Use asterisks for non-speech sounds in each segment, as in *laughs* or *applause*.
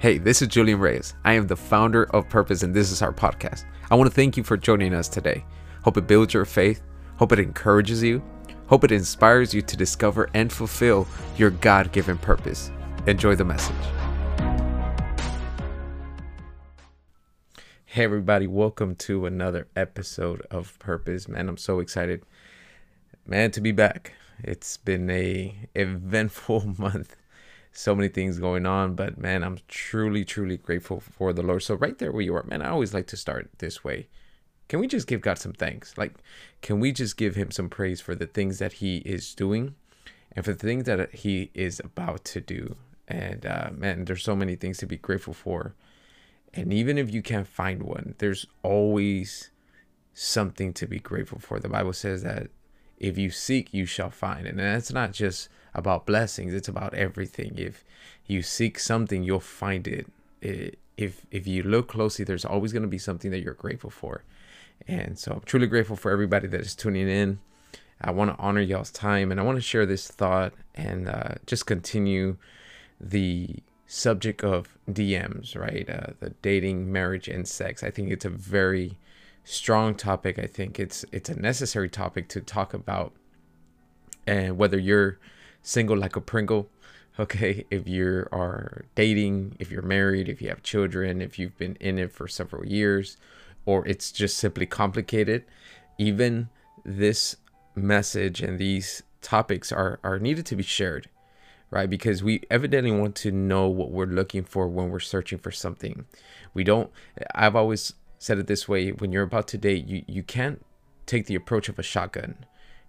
Hey, this is Julian Reyes. I am the founder of Purpose, and this is our podcast. I want to thank you for joining us today. Hope it builds your faith, hope it encourages you, hope it inspires you to discover and fulfill your God given purpose. Enjoy the message. Hey, everybody, welcome to another episode of Purpose. Man, I'm so excited, man, to be back. It's been a eventful *laughs* month so many things going on but man i'm truly truly grateful for the lord. So right there where you are man i always like to start this way. Can we just give god some thanks? Like can we just give him some praise for the things that he is doing and for the things that he is about to do? And uh, man there's so many things to be grateful for. And even if you can't find one there's always something to be grateful for. The bible says that if you seek you shall find and that's not just about blessings it's about everything. If you seek something you'll find it, if if you look closely there's always going to be something that you're grateful for. And so i'm truly grateful for everybody that is tuning in. I want to honor y'all's time and i want to share this thought and uh, just continue the subject of dms right? Uh, the dating marriage and sex. I think it's a very strong topic i think it's it's a necessary topic to talk about and whether you're single like a Pringle. *laughs* Okay, if you are dating, if you're married, if you have children, if you've been in it for several years, or it's just simply complicated, even this message and these topics are, are needed to be shared, right? Because we evidently want to know what we're looking for when we're searching for something. We don't, I've always said it this way when you're about to date, you, you can't take the approach of a shotgun.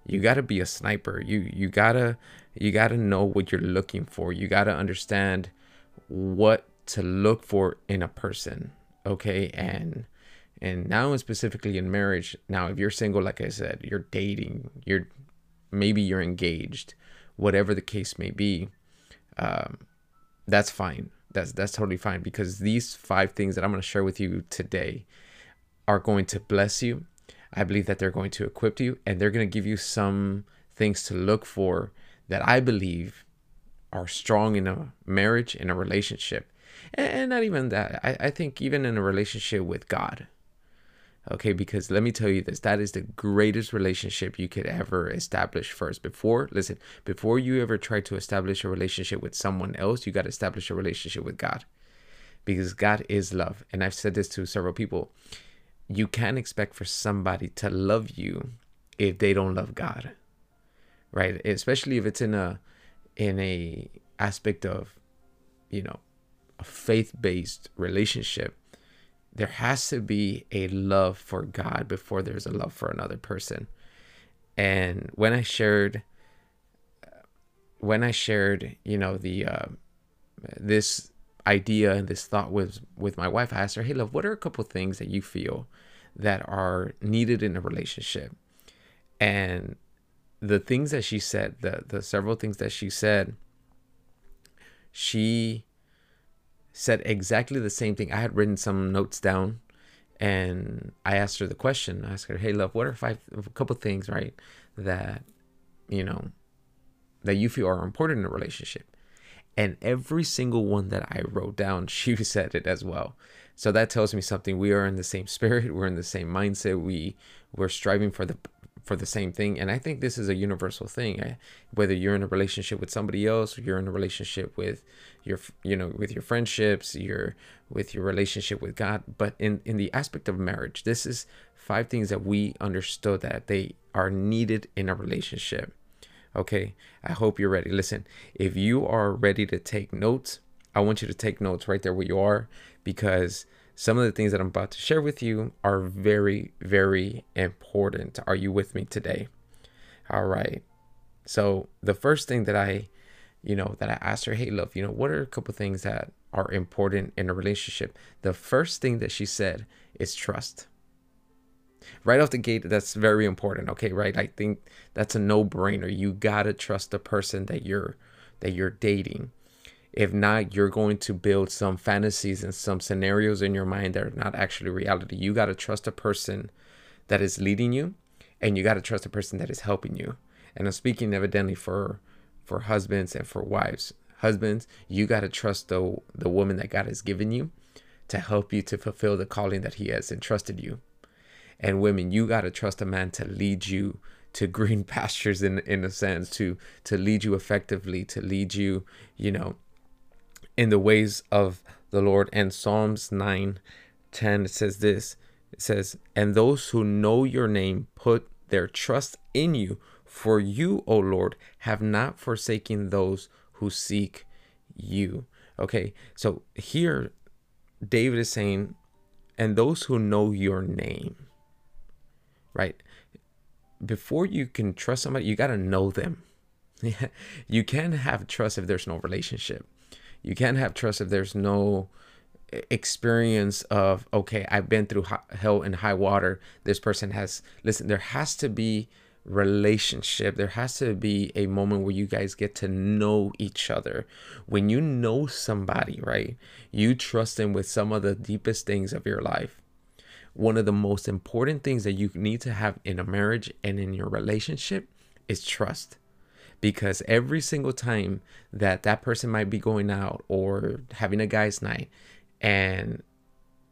You got to be a sniper. You you got to you got to know what you're looking for. You got to understand what to look for in a person okay? And and now specifically in marriage now if you're single like i said you're dating you're maybe you're engaged whatever the case may be um, that's fine that's that's totally fine because these five things that i'm going to share with you today are going to bless you I believe that they're going to equip you and they're going to give you some things to look for that I believe are strong in a marriage, in a relationship. And not even that. I, I think even in a relationship with God. Okay, because let me tell you this that is the greatest relationship you could ever establish first. Before, listen, before you ever try to establish a relationship with someone else, you got to establish a relationship with God because God is love. And I've said this to several people you can't expect for somebody to love you if they don't love God. Right? Especially if it's in a in a aspect of, you know, a faith-based relationship. There has to be a love for God before there's a love for another person. And when I shared when I shared, you know, the uh, this idea and this thought with with my wife, I asked her, "Hey, love, what are a couple things that you feel that are needed in a relationship?" And the things that she said, the the several things that she said, she said exactly the same thing. I had written some notes down, and I asked her the question. I asked her, "Hey, love, what are five a couple things right that you know that you feel are important in a relationship?" And every single one that I wrote down, *laughs* she said it as well. So that tells me something. We are in the same spirit. We're in the same mindset. We we're striving for the for the same thing. And I think this is a universal thing. I, whether you're in a relationship with somebody else, or you're in a relationship with your you know with your friendships, your with your relationship with God. But in in the aspect of marriage, this is five things that we understood that they are needed in a relationship. Okay, I hope you're ready. Listen, if you are ready to take notes, I want you to take notes right there where you are because some of the things that I'm about to share with you are very, very important. Are you with me today? All right. So, the first thing that I, you know, that I asked her, hey, love, you know, what are a couple things that are important in a relationship? The first thing that she said is trust right off the gate that's very important okay right i think that's a no-brainer you gotta trust the person that you're that you're dating if not you're going to build some fantasies and some scenarios in your mind that are not actually reality. You gotta trust a person that is leading you and you gotta trust a person that is helping you. And i'm speaking evidently for for husbands and for wives. Husbands, you got to trust the the woman that God has given you to help you to fulfill the calling that he has entrusted you. And women, you got to trust a man to lead you to green *laughs* pastures in in a sense to to lead you effectively, to lead you, you know, in the ways of the Lord. And Psalms 9 10 it says this. It says, And those who know your name put their trust in you, for you, O Lord, have not forsaken those who seek you. Okay, so here David is saying, and those who know your name, right? Before you can trust somebody, you got to know them. *laughs* you can't have trust if there's no relationship. You can't have trust if there's no experience of, okay, I've been through hell and high water. This person has, listen, there has to be relationship. There has to be a moment where you guys get to know each other. When you know somebody, right, you trust them with some of the deepest things of your life. One of the most important things that you need to have in a marriage and in your relationship is trust. Because every single time that that person might be going out or having a guy's night and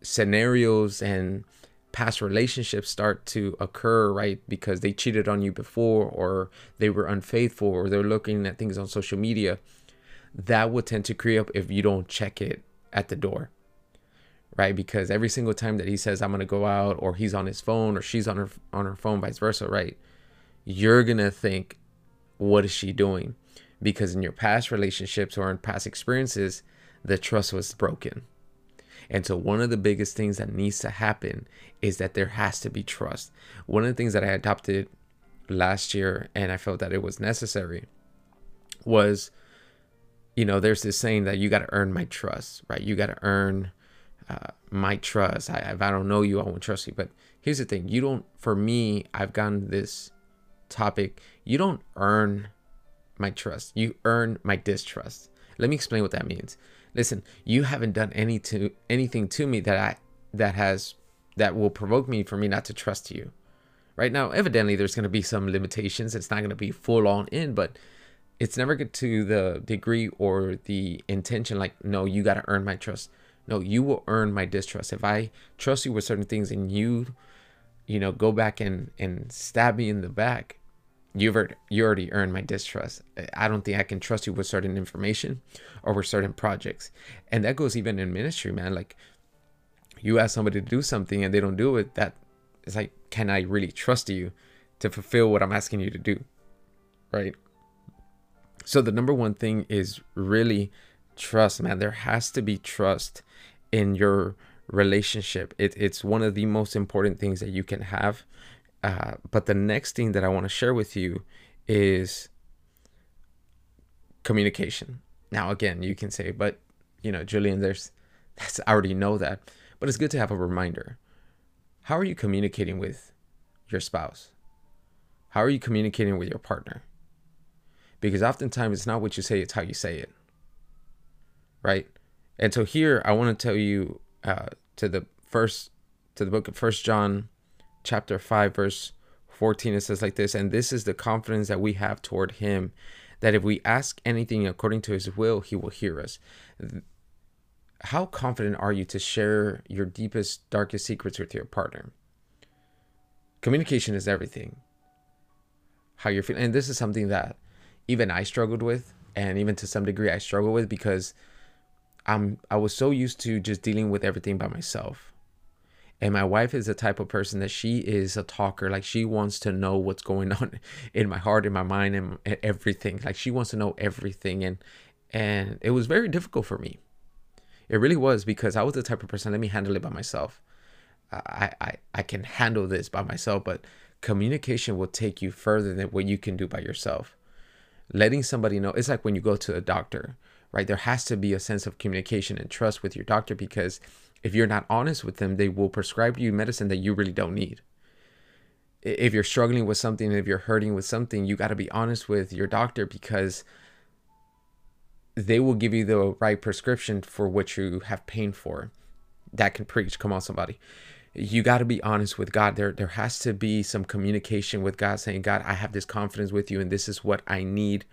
scenarios and past relationships start to occur, right? Because they cheated on you before, or they were unfaithful, or they're looking at things on social media, that will tend to creep up if you don't check it at the door, right? Because every single time that he says, I'm going to go out, or he's on his phone, or she's on her, on her phone, vice versa, right? You're going to think, what is she doing? Because in your past relationships or in past experiences, the trust was broken and so, one of the biggest things that needs to happen is that there has to be trust. One of the things that I adopted last year, and I felt that it was necessary, was you know, there's this saying that you got to earn my trust, right? You got to earn uh, my trust. I, if I don't know you, I won't trust you. But here's the thing you don't, for me, I've gotten this topic, you don't earn my trust, you earn my distrust. Let me explain what that means listen, you haven't done any to anything to me that I that has that will provoke me for me not to trust you. Right now, evidently there's going to be some limitations. It's not going to be full on in, but it's never get to the degree or the intention like no, you got to earn my trust. No, you will earn my distrust. If I trust you with certain things and you you know go back and and stab me in the back you've already, you already earned my distrust. I don't think I can trust you with certain information or with certain projects. And that goes even in ministry, man. Like you ask somebody to do something and they don't do it, that is like, can I really trust you to fulfill what I'm asking you to do? Right. So the number one thing is really trust, man. There has to be trust in your relationship. It, it's one of the most important things that you can have uh, but the next thing that I want to share with you is communication. Now, again, you can say, but you know, Julian, there's *laughs* that's I already know that, but it's good to have a reminder. How are you communicating with your spouse? How are you communicating with your partner? Because oftentimes it's not what you say; it's how you say it. Right. And so here, I want to tell you uh, to the first to the book of First John chapter 5 verse 14 it says like this and this is the confidence that we have toward him that if we ask anything according to his will he will hear us. How confident are you to share your deepest darkest secrets with your partner? Communication is everything. How you're feeling and this is something that even i struggled with and even to some degree i struggle with because i'm i was so used to just dealing with everything by myself and my wife is the type of person that she is a talker. Like she wants to know what's going *laughs* on in my heart, in my mind, and everything. Like she wants to know everything. And and it was very difficult for me. It really was because I was the type of person. Let me handle it by myself. I I I can handle this by myself. But communication will take you further than what you can do by yourself. Letting somebody know. It's like when you go to a doctor, right? There has to be a sense of communication and trust with your doctor because if you're not honest with them, they will prescribe you medicine that you really don't need. If you're struggling with something, if you're hurting with something, you got to be honest with your doctor because they will give you the right prescription for what you have pain for. That can preach. Come on, somebody. You got to be honest with God. There, there has to be some communication with God saying, God, I have this confidence with you, and this is what I need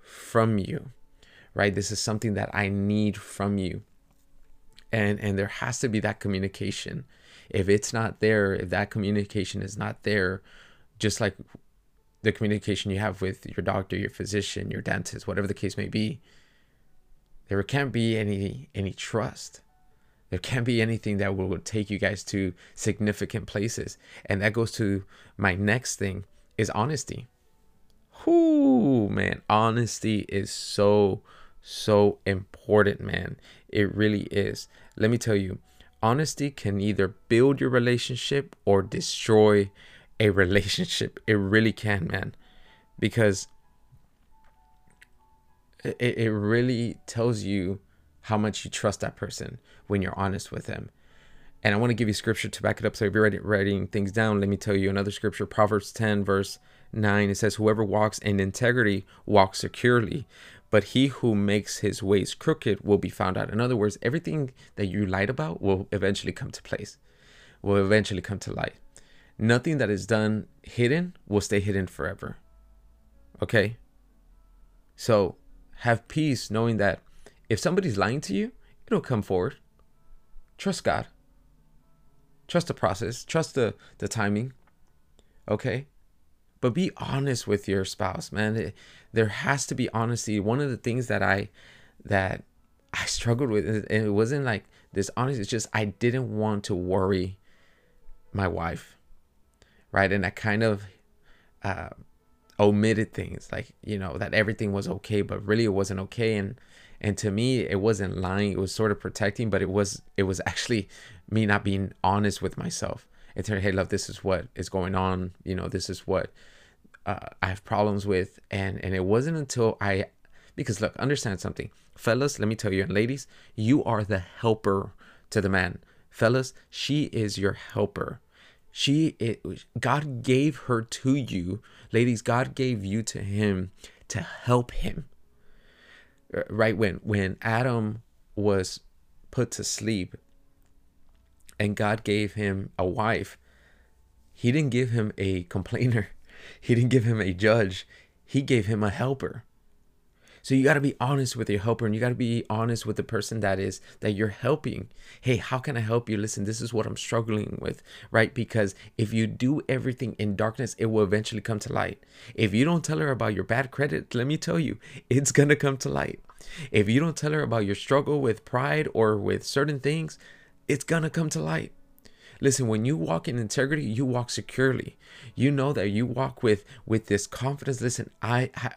from you right? This is something that I need from you. And and there has to be that communication. If it's not there, if that communication is not there, just like the communication you have with your doctor, your physician, your dentist, whatever the case may be, there can't be any any trust. There can't be anything that will take you guys to significant places. And that goes to my next thing is honesty. Whoo, man, honesty is so so important, man. It really is. Let me tell you, honesty can either build your relationship or destroy a *laughs* relationship. It really can, man. Because it, it really tells you how much you trust that person when you're honest with them. And I want to give you scripture to back it up. So if you're writing things down, let me tell you another scripture, Proverbs 10, verse 9. It says, Whoever walks in integrity walks securely, but he who makes his ways crooked will be found out. In other words, everything that you lied about will eventually come to place, will eventually come to light. Nothing that is done hidden will stay hidden forever. Okay? So have peace knowing that if somebody's lying to you, it'll come forward. Trust God. Trust the process. Trust the, the timing. Okay? But be honest with your spouse, man. It, there has to be honesty. One of the things that I that I struggled with, and it wasn't like this honesty, it's just I didn't want to worry my wife. Right. And I kind of uh, omitted things like, you know, that everything was okay, but really it wasn't okay. And and to me it wasn't lying, it was sort of protecting, but it was it was actually me not being honest with myself and telling, hey, love, this is what is going on. You know, this is what uh, I have problems with. And and it wasn't until I, because look, understand something, fellas. Let me tell you, and ladies, you are the helper to the man. Fellas, she is your helper. She it, God gave her to you. Ladies, God gave you to him to help him. Right when when Adam was put to sleep and God gave him a wife, he didn't give him a complainer. *laughs* *laughs* He didn't give him a judge. He gave him a helper. So you got to be honest with your helper and you got to be honest with the person that is that you're helping. Hey, how can I help you? Listen, this is what I'm struggling with, right? Because if you do everything in darkness, it will eventually come to light. If you don't tell her about your bad credit, let me tell you, it's *laughs* going to come to light. If you don't tell her about your struggle with pride or with certain things, it's going to come to light. Listen, when you walk in integrity, you walk securely. You know that you walk with with this confidence. Listen, I, I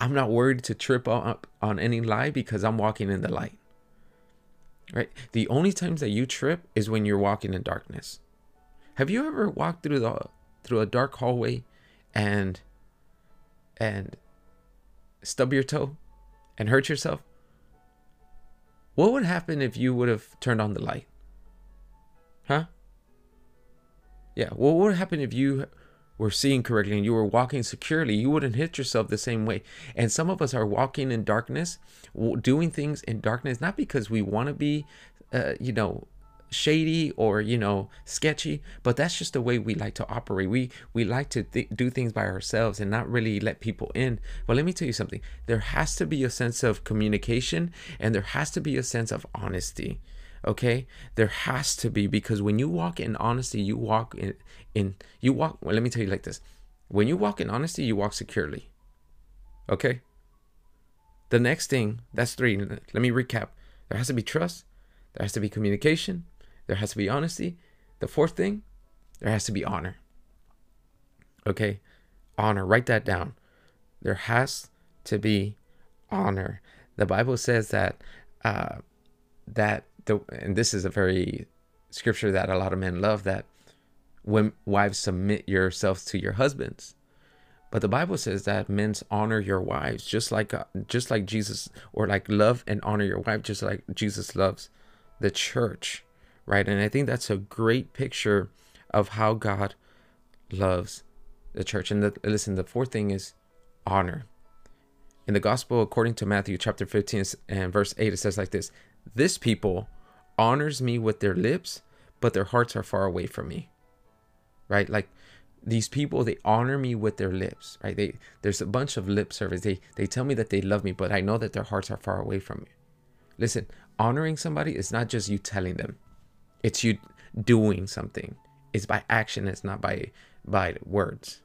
I'm not worried to trip up on any lie because I'm walking in the light. Right? The only times that you trip is when you're walking in darkness. Have you ever walked through the through a dark hallway and and stub your toe and hurt yourself? What would happen if you would have turned on the light? Huh? Yeah. Well, What would happen if you were seeing correctly and you were walking securely? You wouldn't hit yourself the same way. And some of us are walking in darkness, doing things in darkness, not because we want to be, uh, you know, shady or you know sketchy but that's just the way we like to operate we we like to th- do things by ourselves and not really let people in but let me tell you something there has to be a sense of communication and there has to be a sense of honesty okay? There has to be because when you walk in honesty you walk in in you walk well let me tell you like this. When you walk in honesty you walk securely okay? The next thing that's three let me recap. There has to be trust there has to be communication there has to be honesty. The fourth thing there has to be honor okay? Honor write that down. There has to be honor. The bible says that uh that the and this is a very scripture that a lot of men love that when wives submit yourselves to your husbands. But the bible says that men honor your wives just like uh, just like jesus or like love and honor your wife just like jesus loves the church right? And i think that's a great picture of how god loves the church. And the, listen the fourth thing is honor. In the gospel according to matthew chapter 15 and verse 8 it says like this this people honors me with their lips, but their hearts are far away from me. Right? Like these people they honor me with their lips right? They there's a bunch of lip service. They they tell me that they love me but i know that their hearts are far away from me. Listen honoring somebody is not just you telling them. It's you doing something. It's by action. It's not by by words.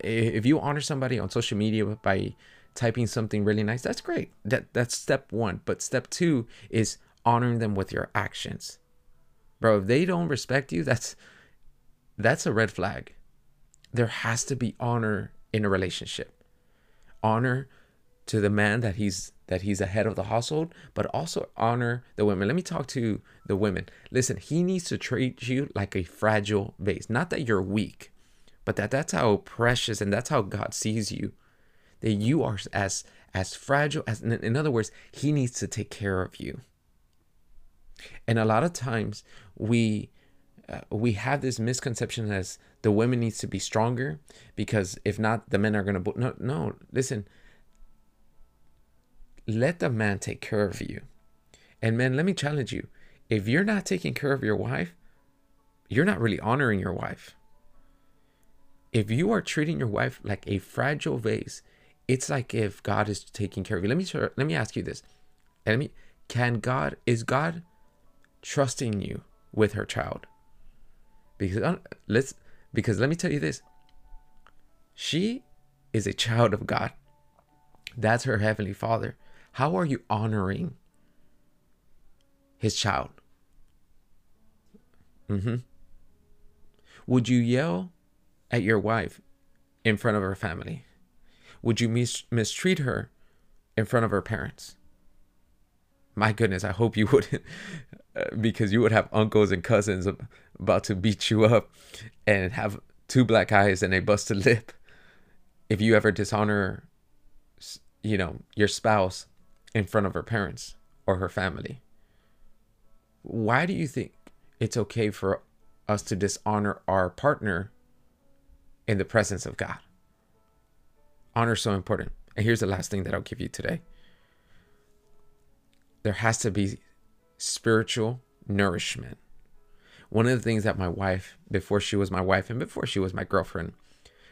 If you honor somebody on social media by typing something really nice that's great. That that's step one. But step two is honoring them with your actions bro if they don't respect you that's that's a red flag there has to be honor in a relationship. Honor to the man that he's that he's the head of the household, but also honor the women. Let me talk to the women. Listen, he needs to treat you like a fragile vase. Not that you're weak, but that that's how precious and that's how God sees you. That you are as as fragile as in other words, he needs to take care of you. And a lot of times we uh, we have this misconception as the women needs to be stronger because if not the men are going to bo- no no listen. Let the man take care of you. And men let me challenge you. If you're not taking care of your wife you're not really honoring your wife. If you are treating your wife like a fragile vase it's like if god is taking care of you. Let me let me ask you this. Let me can god is god trusting you with her child because uh, let's because let me tell you this. She is a child of God. That's her heavenly Father. How are you honoring his child? Mm-hmm. Would you yell at your wife in front of her family? Would you mis- mistreat her in front of her parents? My goodness, I hope you *laughs* would, because you would have uncles and cousins about to beat you up and have two black eyes and a busted lip. If you ever dishonor you know your spouse in front of her parents or her family why do you think it's okay for us to dishonor our partner in the presence of god? Honor so important. And here's the last thing that i'll give you today. There has to be spiritual nourishment one of the things that my wife, before she was my wife and before she was my girlfriend,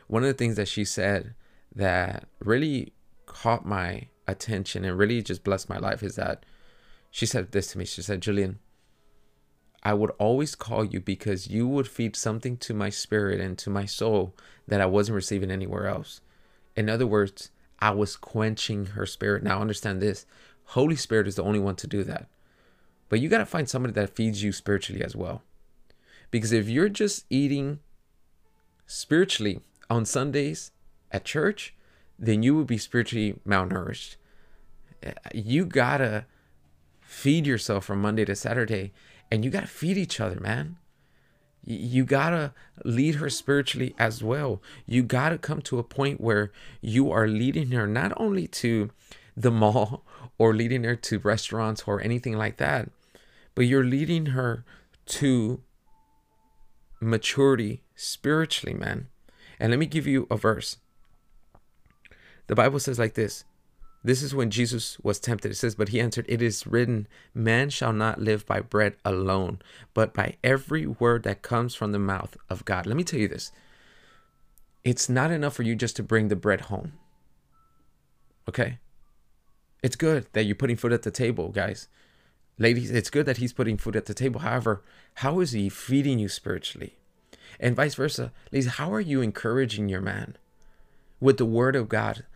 one of the things that she said that really caught my attention and really just blessed my life is that she said this to me. She said, Julian, I would always call you because you would feed something to my spirit and to my soul that I wasn't receiving anywhere else. In other words, I was quenching her spirit. Now, understand this Holy Spirit is the only one to do that. But you got to find somebody that feeds you spiritually as well. Because if you're just eating spiritually on Sundays at church, then you will be spiritually malnourished. You gotta feed yourself from Monday to Saturday, and you gotta feed each other, man. You gotta lead her spiritually as well. You gotta come to a point where you are leading her not only to the mall *laughs* or leading her to restaurants or anything like that, but you're leading her to maturity spiritually, man. And let me give you a verse. The Bible says like this. This is when Jesus was tempted. It says, But he answered, It is written, Man shall not live by bread alone, but by every word that comes from the mouth of God. Let me tell you this. It's not enough for you just to bring the bread home. Okay? It's good that you're putting food at the table, guys. Ladies, it's good that he's putting food at the table. However, how is he feeding you spiritually? And vice versa. Ladies, how are you encouraging your man with the word of God?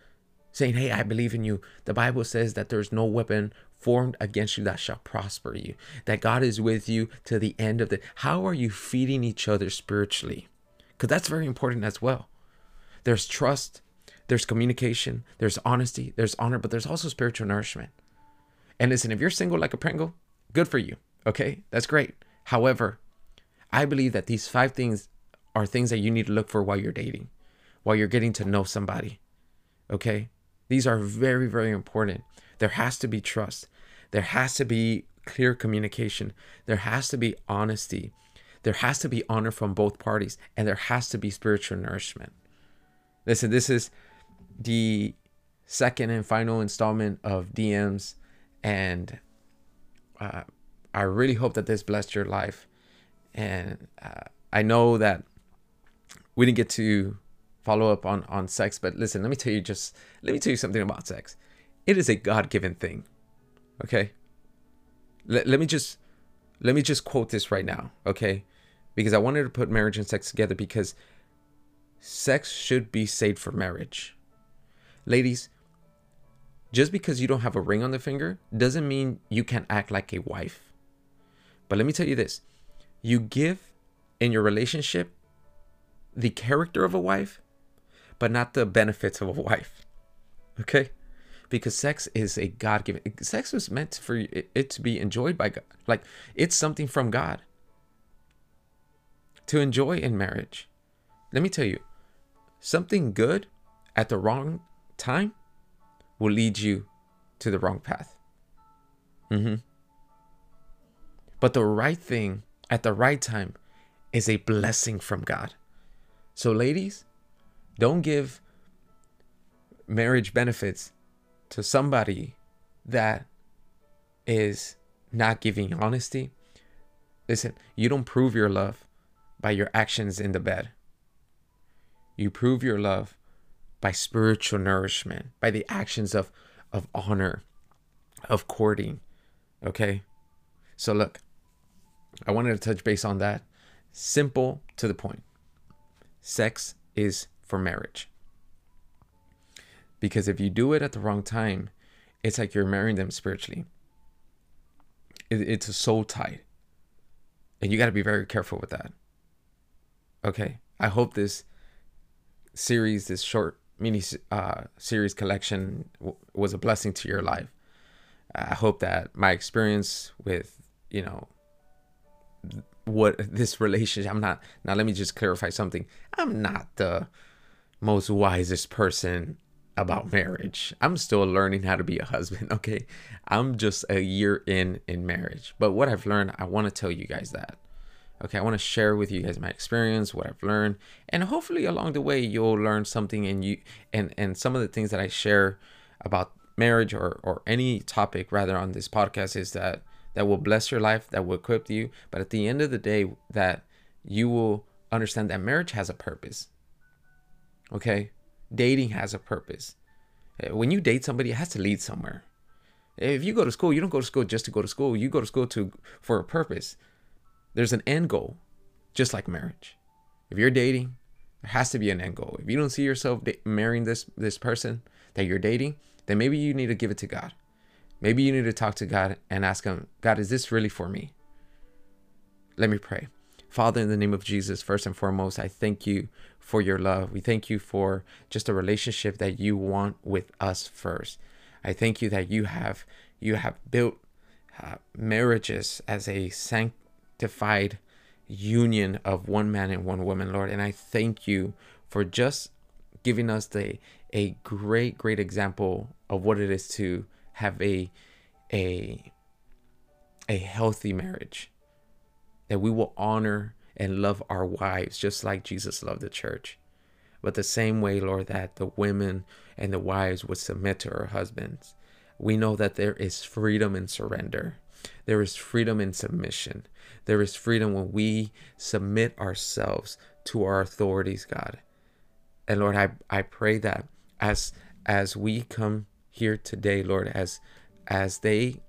Saying, hey, I believe in you. The Bible says that there's no weapon formed against you that shall prosper you. That God is with you to the end of the. How are you feeding each other spiritually? Because that's very important as well. There's trust, there's communication, there's honesty, there's honor, but there's also spiritual nourishment. And listen, if you're single like a Pringle, good for you. Okay, that's great. However, I believe that these five things are things that you need to look for while you're dating, while you're getting to know somebody. Okay, these are very, very important. There has to be trust, there has to be clear communication, there has to be honesty, there has to be honor from both parties, and there has to be spiritual nourishment. Listen, this is the second and final installment of DMs and uh, I really hope that this blessed your life. And uh, I know that we didn't get to follow up on on sex, but listen, let me tell you just let me tell you something about sex. It is a God-given thing. Okay? Let, let me just let me just quote this right now, okay? Because I wanted to put marriage and sex together because sex should be saved for marriage. Ladies, just because you don't have a ring on the finger doesn't mean you can't act like a wife. But let me tell you this you give in your relationship the character of a wife, but not the benefits of a wife. *laughs* Okay? Because sex is a God given, sex was meant for it to be enjoyed by God. Like, it's something from God to enjoy in marriage. Let me tell you, something good at the wrong time will lead you to the wrong path. Mm-hmm. But the right thing at the right time is a blessing from God. So, ladies, don't give marriage benefits to somebody that is not giving honesty. Listen, you don't prove your love by your actions in the bed. You prove your love by spiritual nourishment, by the actions of, of honor, of courting. Okay? So, look, I wanted to touch base on that. Simple to the point. Sex is for marriage. Because if you do it at the wrong time, it's like you're marrying them spiritually. It, it's a soul tie. And you got to be very careful with that. Okay. I hope this series, this short mini uh, series collection, w- was a blessing to your life. I hope that my experience with, you know, what this relationship i'm not now let me just clarify something. I'm not the most wisest person about marriage. I'm still learning how to be a husband *laughs* okay? I'm just a year in in marriage. But what i've learned i want to tell you guys that okay i want to share with you guys my experience what i've learned and hopefully along the way you'll learn something and you and and some of the things that i share about marriage or or any topic rather on this podcast is that that will bless your life, that will equip you. But at the end of the day, that you will understand that marriage has a purpose. Okay? Dating has a purpose. Eh, when you date somebody, it has to lead somewhere. If you go to school, you don't go to school just to go to school. You go to school to for a purpose. There's an end goal, just like marriage. If you're dating, there has to be an end goal. If you don't see yourself marrying this this person that you're dating, then maybe you need to give it to God. Maybe you need to talk to God and ask Him, God, is this really for me? Let me pray. Father, in the name of Jesus, first and foremost, I thank you for your love. We thank you for just a relationship that you want with us first. I thank you that you have you have built uh, marriages as a sanctified union of one man and one woman, Lord. And I thank you for just giving us the a great, great example of what it is to have a a a healthy marriage that we will honor and love our wives just like Jesus loved the church but the same way lord that the women and the wives would submit to our husbands we know that there is freedom in surrender there is freedom in submission there is freedom when we submit ourselves to our authorities god and lord i i pray that as as we come here today, Lord, as as they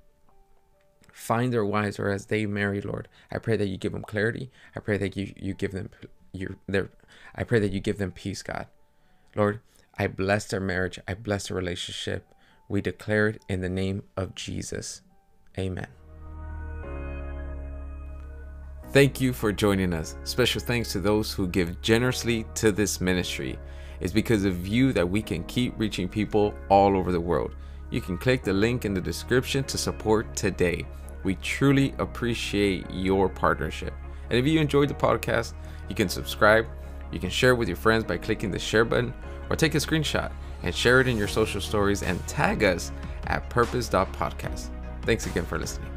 find their wives or as they marry, Lord. I pray that you give them clarity. I pray that you you give them your their I pray that you give them peace, God. Lord, I bless their marriage. I bless their relationship. We declare it in the name of Jesus. Amen. Thank you for joining us. Special thanks to those who give generously to this ministry. It's because of you that we can keep reaching people all over the world. You can click the link in the description to support today. We truly appreciate your partnership. And if you enjoyed the podcast, you can subscribe, you can share it with your friends by clicking the share button, or take a screenshot and share it in your social stories and tag us at purpose.podcast. Thanks again for listening.